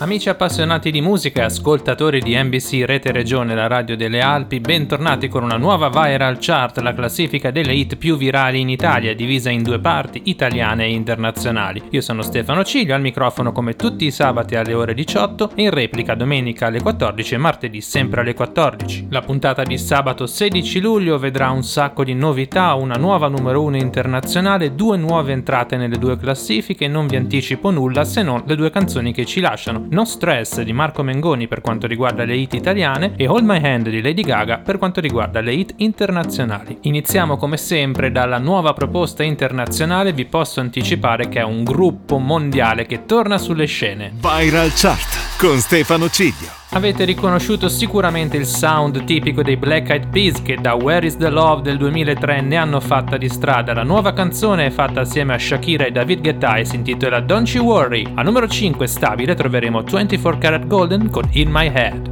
Amici appassionati di musica e ascoltatori di NBC Rete Regione, la radio delle Alpi, bentornati con una nuova Viral Chart, la classifica delle hit più virali in Italia, divisa in due parti, italiane e internazionali. Io sono Stefano Ciglio, al microfono come tutti i sabati alle ore 18 e in replica domenica alle 14 e martedì sempre alle 14. La puntata di sabato 16 luglio vedrà un sacco di novità, una nuova numero 1 internazionale, due nuove entrate nelle due classifiche, non vi anticipo nulla se non le due canzoni che ci lasciano. No Stress di Marco Mengoni per quanto riguarda le hit italiane e Hold My Hand di Lady Gaga per quanto riguarda le hit internazionali. Iniziamo come sempre dalla nuova proposta internazionale, vi posso anticipare che è un gruppo mondiale che torna sulle scene. Viral Chart con Stefano Ciglio. Avete riconosciuto sicuramente il sound tipico dei Black Eyed Peas che da Where is the Love del 2003 ne hanno fatta di strada. La nuova canzone è fatta assieme a Shakira e David Guetta e si intitola Don't You Worry. A numero 5 stabile troveremo 24 Karat Golden con In My Head.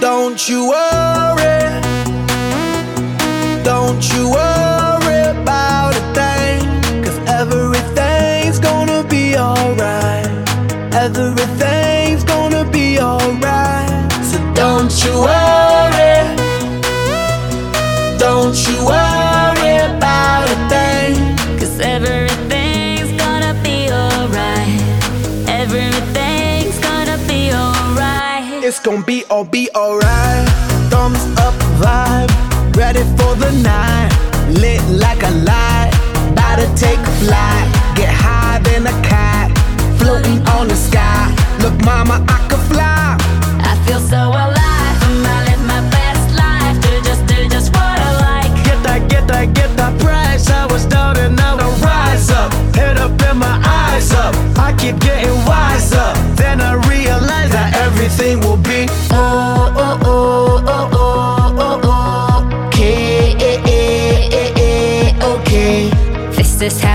Don't you worry gonna be all be alright. Thumbs up vibe ready for the night. Lit like a light, about to take a flight. Get higher than a cat, floating on the sky. Look, mama, I could fly. I feel so alive. I live my best life. Do just, do just what I like. Get that, get that, get that price. I was down and now I rise up. Head up and my eyes up. I keep getting wiser. Then I realize that everything will is how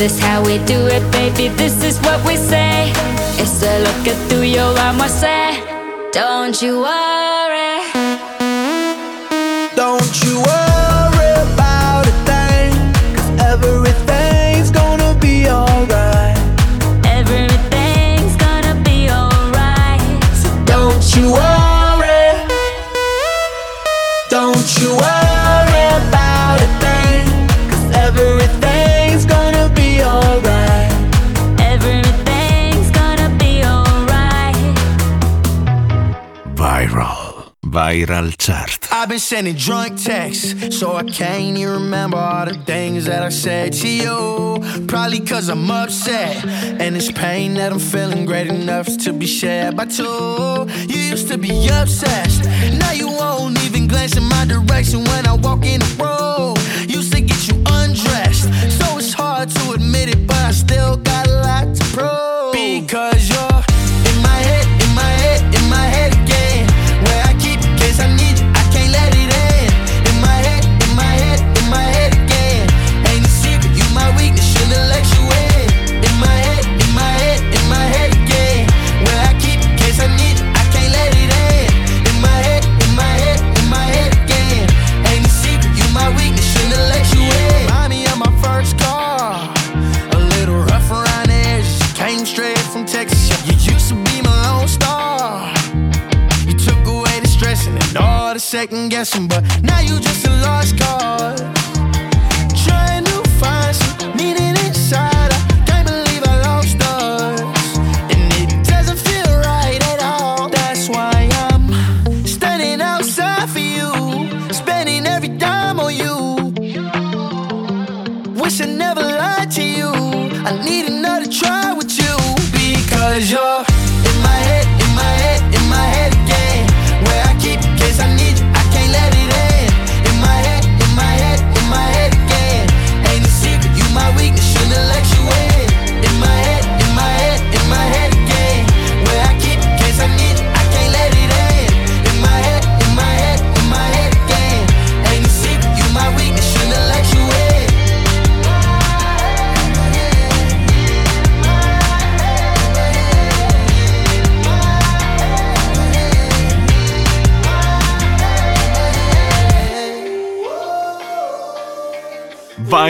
This is how we do it, baby. This is what we say. It's a look at through your arm, I say. Don't you worry. Viral. Chart. I've been sending drunk texts, so I can't even remember all the things that I said to you. Probably cause I'm upset, and it's pain that I'm feeling great enough to be shared by two. You used to be obsessed, now you won't even glance in my direction when I walk in the room.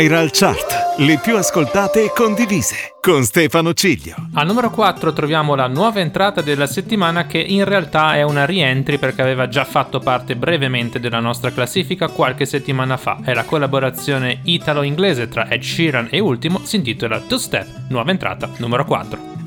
Viral Chart, le più ascoltate e condivise, con Stefano Ciglio. Al numero 4 troviamo la nuova entrata della settimana che in realtà è una rientry perché aveva già fatto parte brevemente della nostra classifica qualche settimana fa. È la collaborazione italo-inglese tra Ed Sheeran e Ultimo, si intitola Two Step, nuova entrata numero 4.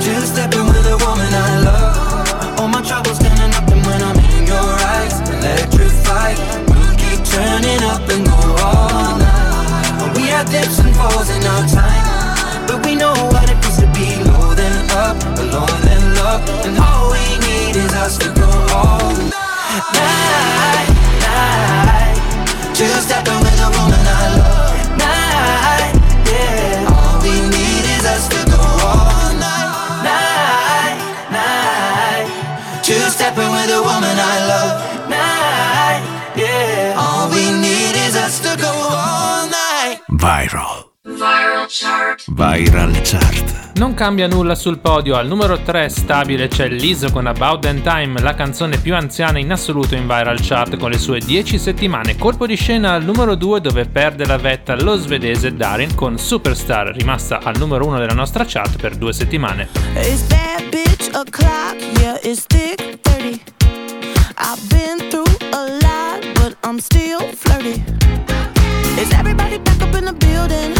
Two stepping with a woman I love. All my troubles standing Viral Chart. Non cambia nulla sul podio, al numero 3 stabile c'è Lizzo con About Then Time, la canzone più anziana in assoluto in viral chart con le sue 10 settimane. Colpo di scena al numero 2 dove perde la vetta lo svedese Darin con Superstar, rimasta al numero 1 della nostra chart per due settimane. It's bad bitch o'clock, yeah it's thick 30 I've been through a lot but I'm still flirty Is everybody back up in the building?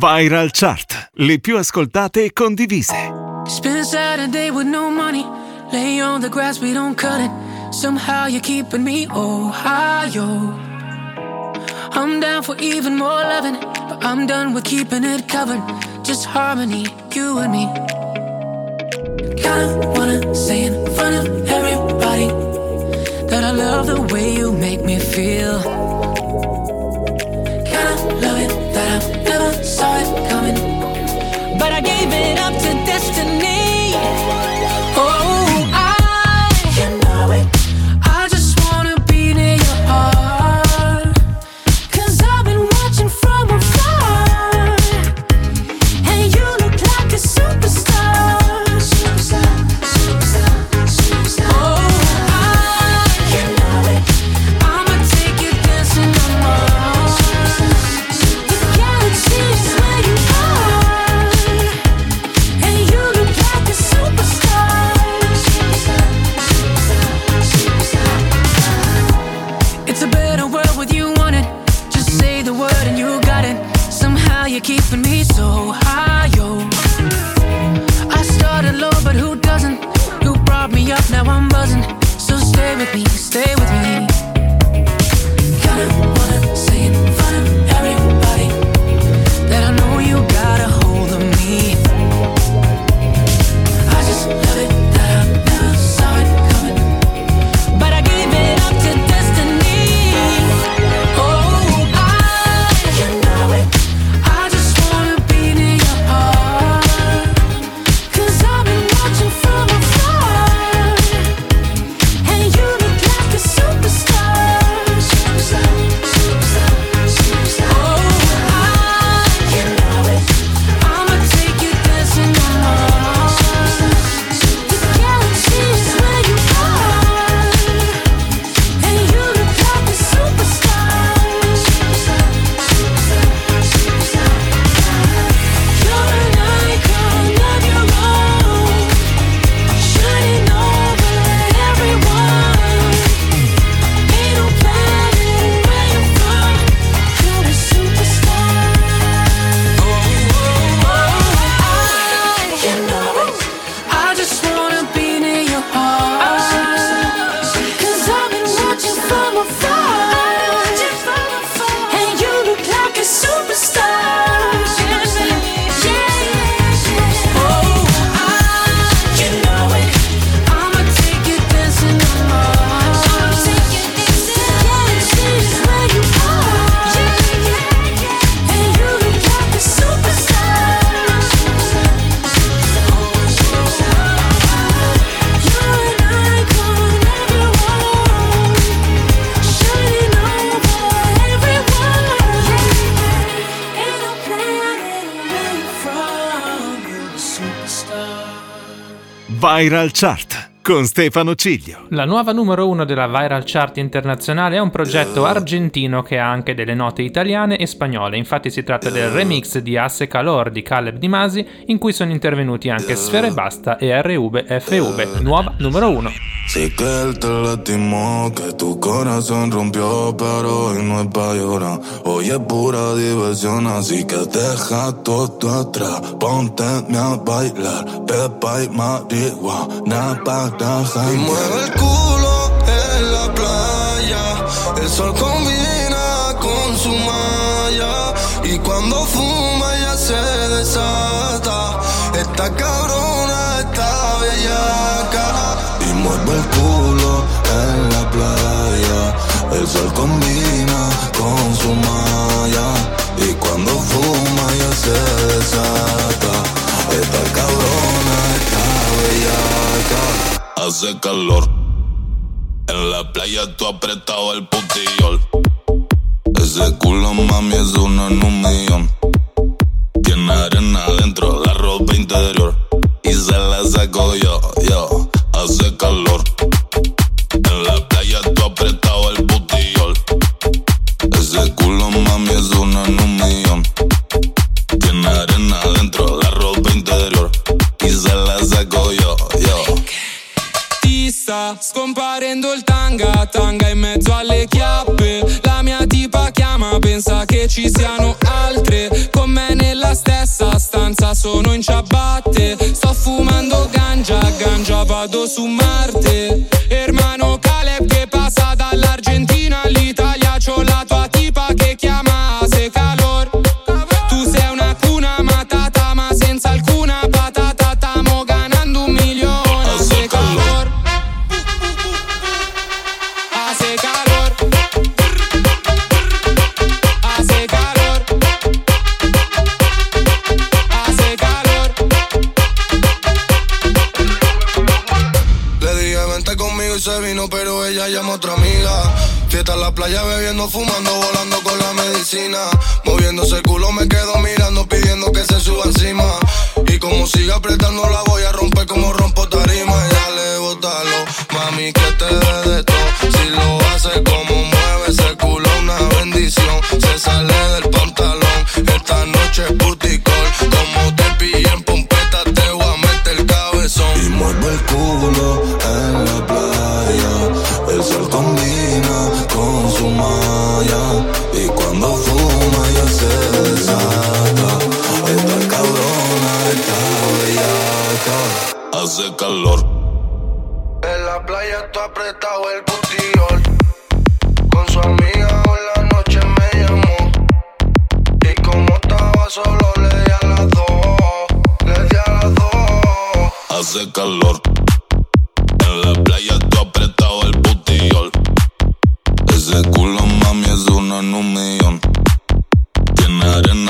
Viral Chart, le più ascoltate e condivise. Spend Saturday with no money, lay on the grass, we don't cut it. Somehow you're keeping me Ohio. I'm down for even more loving, but I'm done with keeping it covered. Just harmony, you and me. Kinda wanna say in front of everybody that I love the way you make me feel. Kinda love it I gave it up to you're keeping me so. Viral Chart con Stefano Ciglio. La nuova numero uno della Viral Chart internazionale è un progetto argentino che ha anche delle note italiane e spagnole. Infatti si tratta del remix di Asse Calor di Caleb Di Masi, in cui sono intervenuti anche Sfere Basta e RV FV. Nuova numero uno. Sí que él te lastimó, que tu corazón rompió, pero hoy no es pa' llorar. Hoy es pura diversión, así que deja todo atrás. Ponte a bailar, pepa y marihuana pa' y mueve el culo en la playa. El sol combina con su malla. Y cuando fuma ya se desata. Esta cabrona está bellaca. Y mueve el culo en la playa. El sol combina con su malla. Y cuando fuma ya se desata. Esta cabrona está bellaca hace calor. En la playa tú apretado el putillol. Ese culo, mami, es uno en un millón. Tiene arena adentro, la ropa interior. Y se la saco yo, yo. Hace calor. Ci siano altre. Con me nella stessa stanza sono in ciabatte. Sto fumando ganja, ganja vado su Marte. Calor. En la playa está apretado el botillón. Con su amiga hoy la noche me llamó. Y como estaba solo le di a las dos. Le di a las dos. Hace calor. En la playa tú apretado el botillol. Ese culo, mami, es uno en un millón. Tiene arena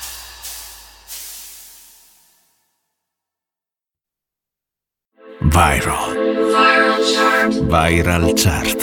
Viral. Viral Chart. Viral Chart.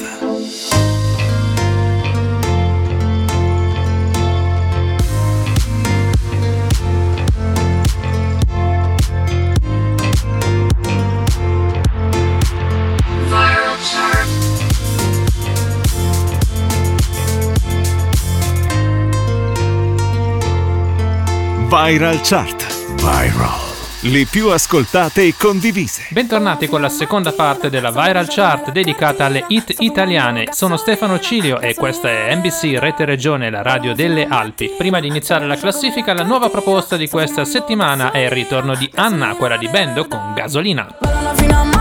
Viral Chart. Viral. Le più ascoltate e condivise. Bentornati con la seconda parte della Viral Chart dedicata alle hit italiane. Sono Stefano Cilio e questa è NBC Rete Regione, la radio delle Alpi. Prima di iniziare la classifica, la nuova proposta di questa settimana è il ritorno di Anna, quella di Bendo con Gasolina. Buona fino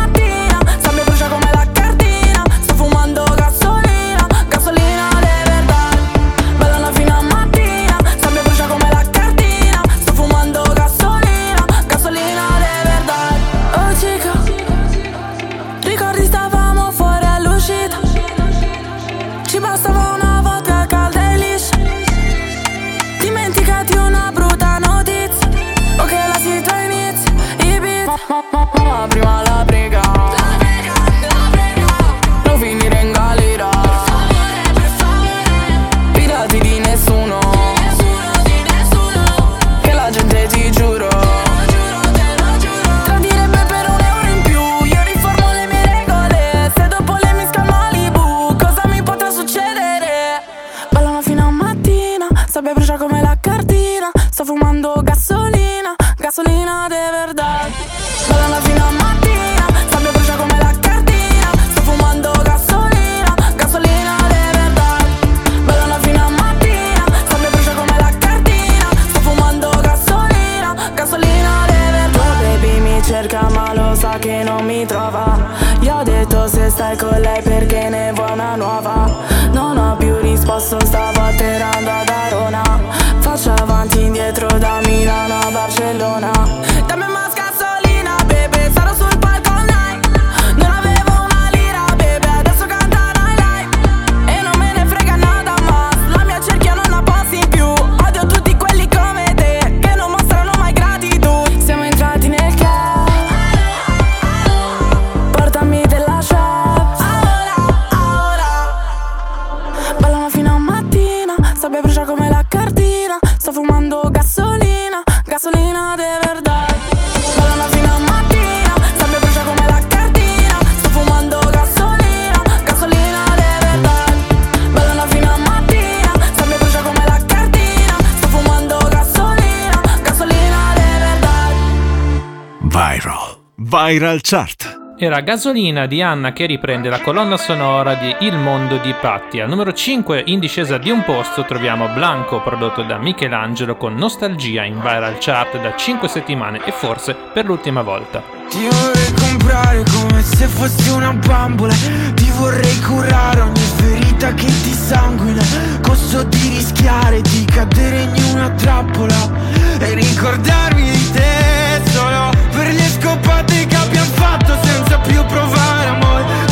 sa che non mi trova. Gli ho detto se stai con lei perché ne vuoi una nuova. Non ho più risposto, stavo atterrando ad Arona. Faccio avanti indietro da Milano a Barcellona. Dammi mano Viral Chart. Era Gasolina di Anna che riprende la colonna sonora di Il mondo di Patti. Al numero 5, in discesa di un posto, troviamo Blanco, prodotto da Michelangelo con nostalgia in viral chart da 5 settimane e forse per l'ultima volta. Ti vorrei comprare come se fossi una bambola, ti vorrei curare ogni ferita che ti sanguina, costo di rischiare di cadere in una trappola e ricordarmi di te solo scopate che abbiamo fatto senza più provare amore.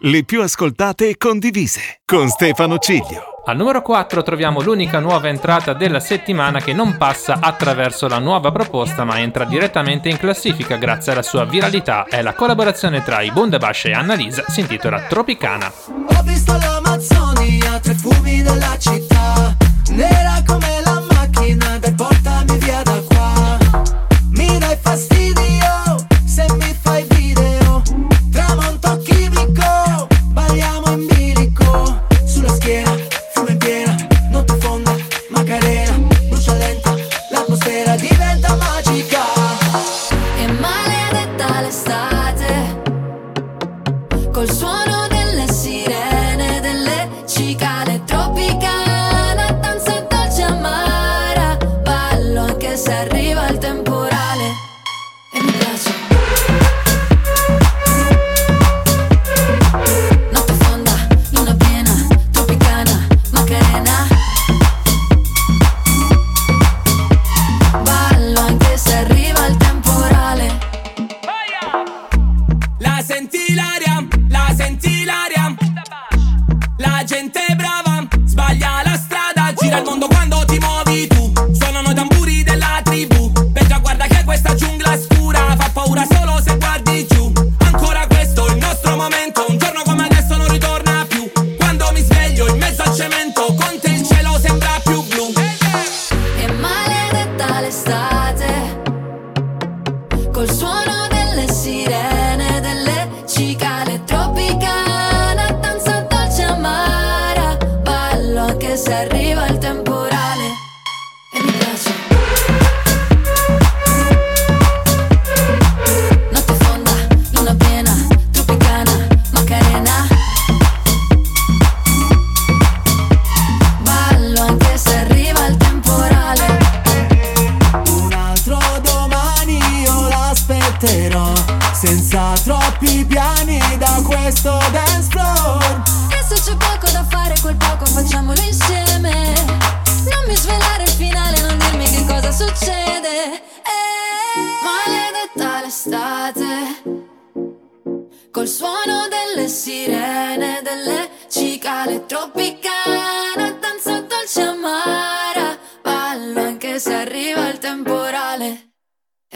Le più ascoltate e condivise, con Stefano Ciglio. Al numero 4 troviamo l'unica nuova entrata della settimana che non passa attraverso la nuova proposta ma entra direttamente in classifica grazie alla sua viralità. È la collaborazione tra i Bundabash e Annalisa, si intitola Tropicana. Ho visto l'Amazzonia, tre fumi della città, nera come la macchina, dai portami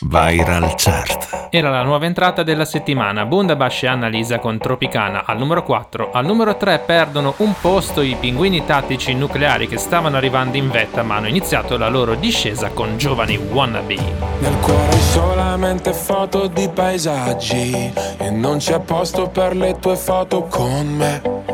Viral chart. Era la nuova entrata della settimana, Bundabash e Annalisa con Tropicana al numero 4. Al numero 3 perdono un posto i pinguini tattici nucleari che stavano arrivando in vetta ma hanno iniziato la loro discesa con giovani wannabe. Nel cuore solamente foto di paesaggi E non c'è posto per le tue foto con me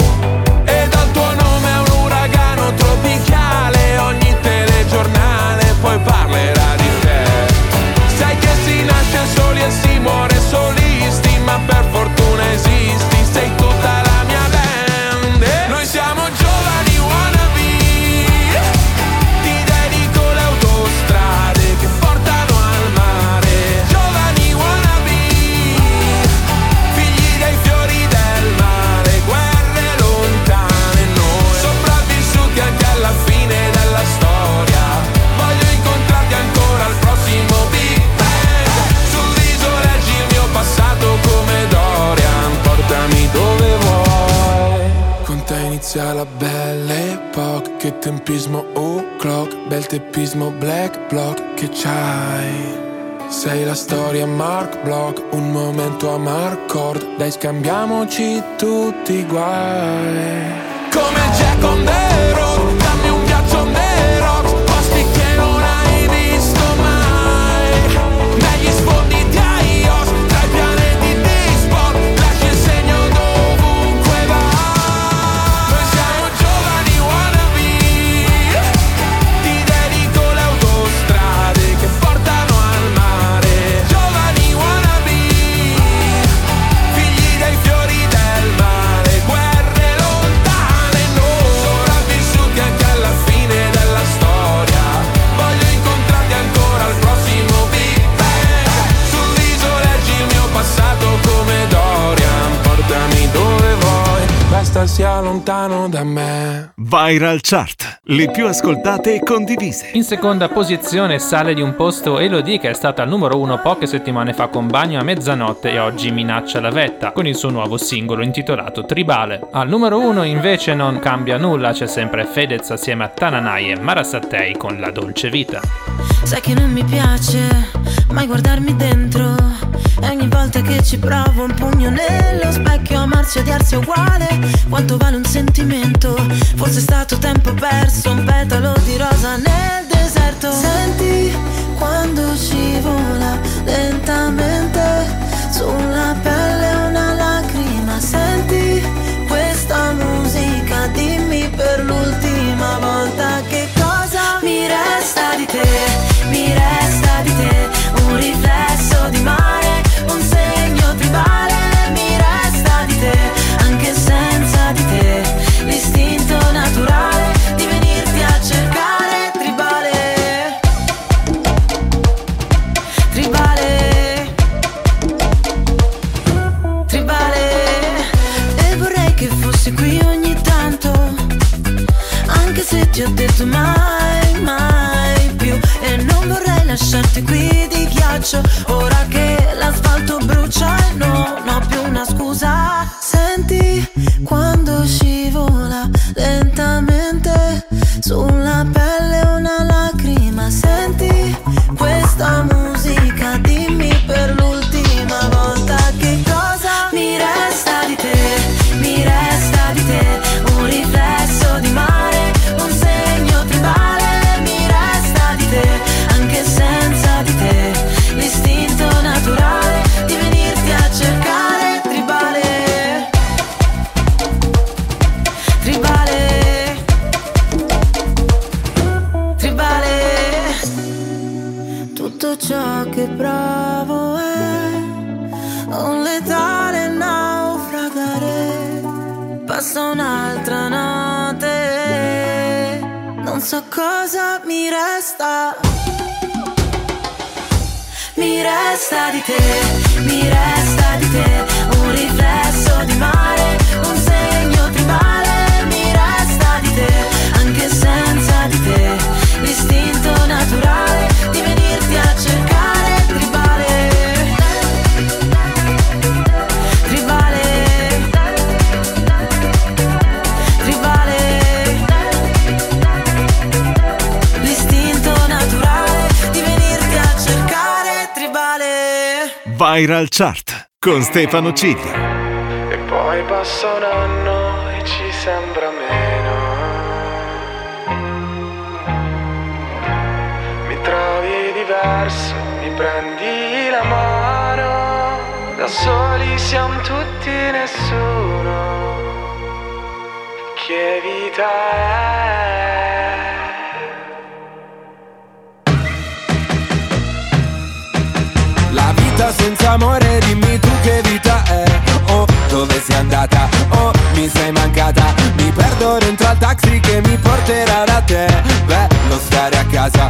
scambiamoci tutti i guai. Come Jack sia lontano da me. Viral Chart, le più ascoltate e condivise. In seconda posizione sale di un posto Elodie che è stata al numero uno poche settimane fa con Bagno a mezzanotte e oggi minaccia la vetta con il suo nuovo singolo intitolato Tribale. Al numero uno invece non cambia nulla, c'è sempre Fedez assieme a Tananai e Marasattei con La Dolce Vita. Sai che non mi piace mai guardarmi dentro Ogni volta che ci provo un pugno nello specchio Amarsi e odiarsi è uguale. Quanto vale un sentimento? Forse è stato tempo perso Un petalo di rosa nel deserto. Senti quando scivola lentamente Sulla pelle Non so cosa mi resta. Mi resta di te Mi resta di te. Un riflesso di mare Un segno tribale Mi resta di te Anche senza di te. L'istinto naturale Viral Chart con Stefano Ciglio. E poi passa un anno e ci sembra meno. Mi trovi diverso, mi prendi la mano. Da soli siamo tutti nessuno. Che vita è? Vita senza amore, dimmi tu che vita è. Oh, dove sei andata? Oh, mi sei mancata. Mi perdo dentro al taxi che mi porterà da te. Bello stare a casa,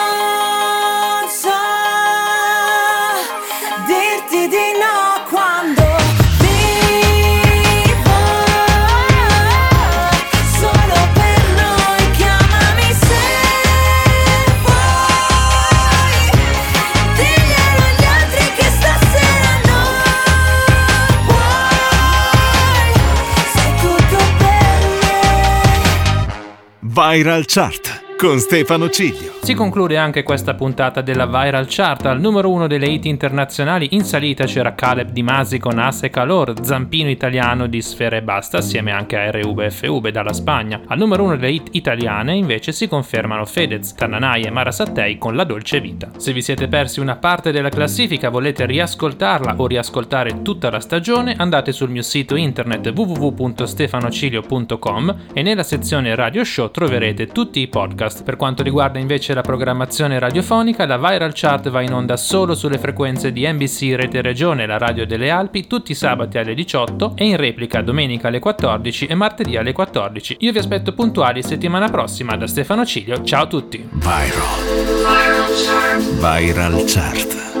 Viral Chart con Stefano Ciglio. Si conclude anche questa puntata della Viral Chart. Al numero uno delle hit internazionali in salita c'era Caleb Di Masi con Asse Calor, zampino italiano di Sfera e Basta, assieme anche a RVFV dalla Spagna. Al numero uno delle hit italiane invece si confermano Fedez, Tananai e Mara Sattei con La Dolce Vita. Se vi siete persi una parte della classifica, volete riascoltarla o riascoltare tutta la stagione, andate sul mio sito internet www.stefanocilio.com e nella sezione Radio Show troverete tutti i podcast. Per quanto riguarda invece la programmazione radiofonica, la Viral Chart va in onda solo sulle frequenze di NBC Rete Regione, la radio delle Alpi, tutti i sabati alle 18 e in replica domenica alle 14 e martedì alle 14. Io vi aspetto puntuali settimana prossima da Stefano Ciglio. Ciao a tutti! Viral Chart.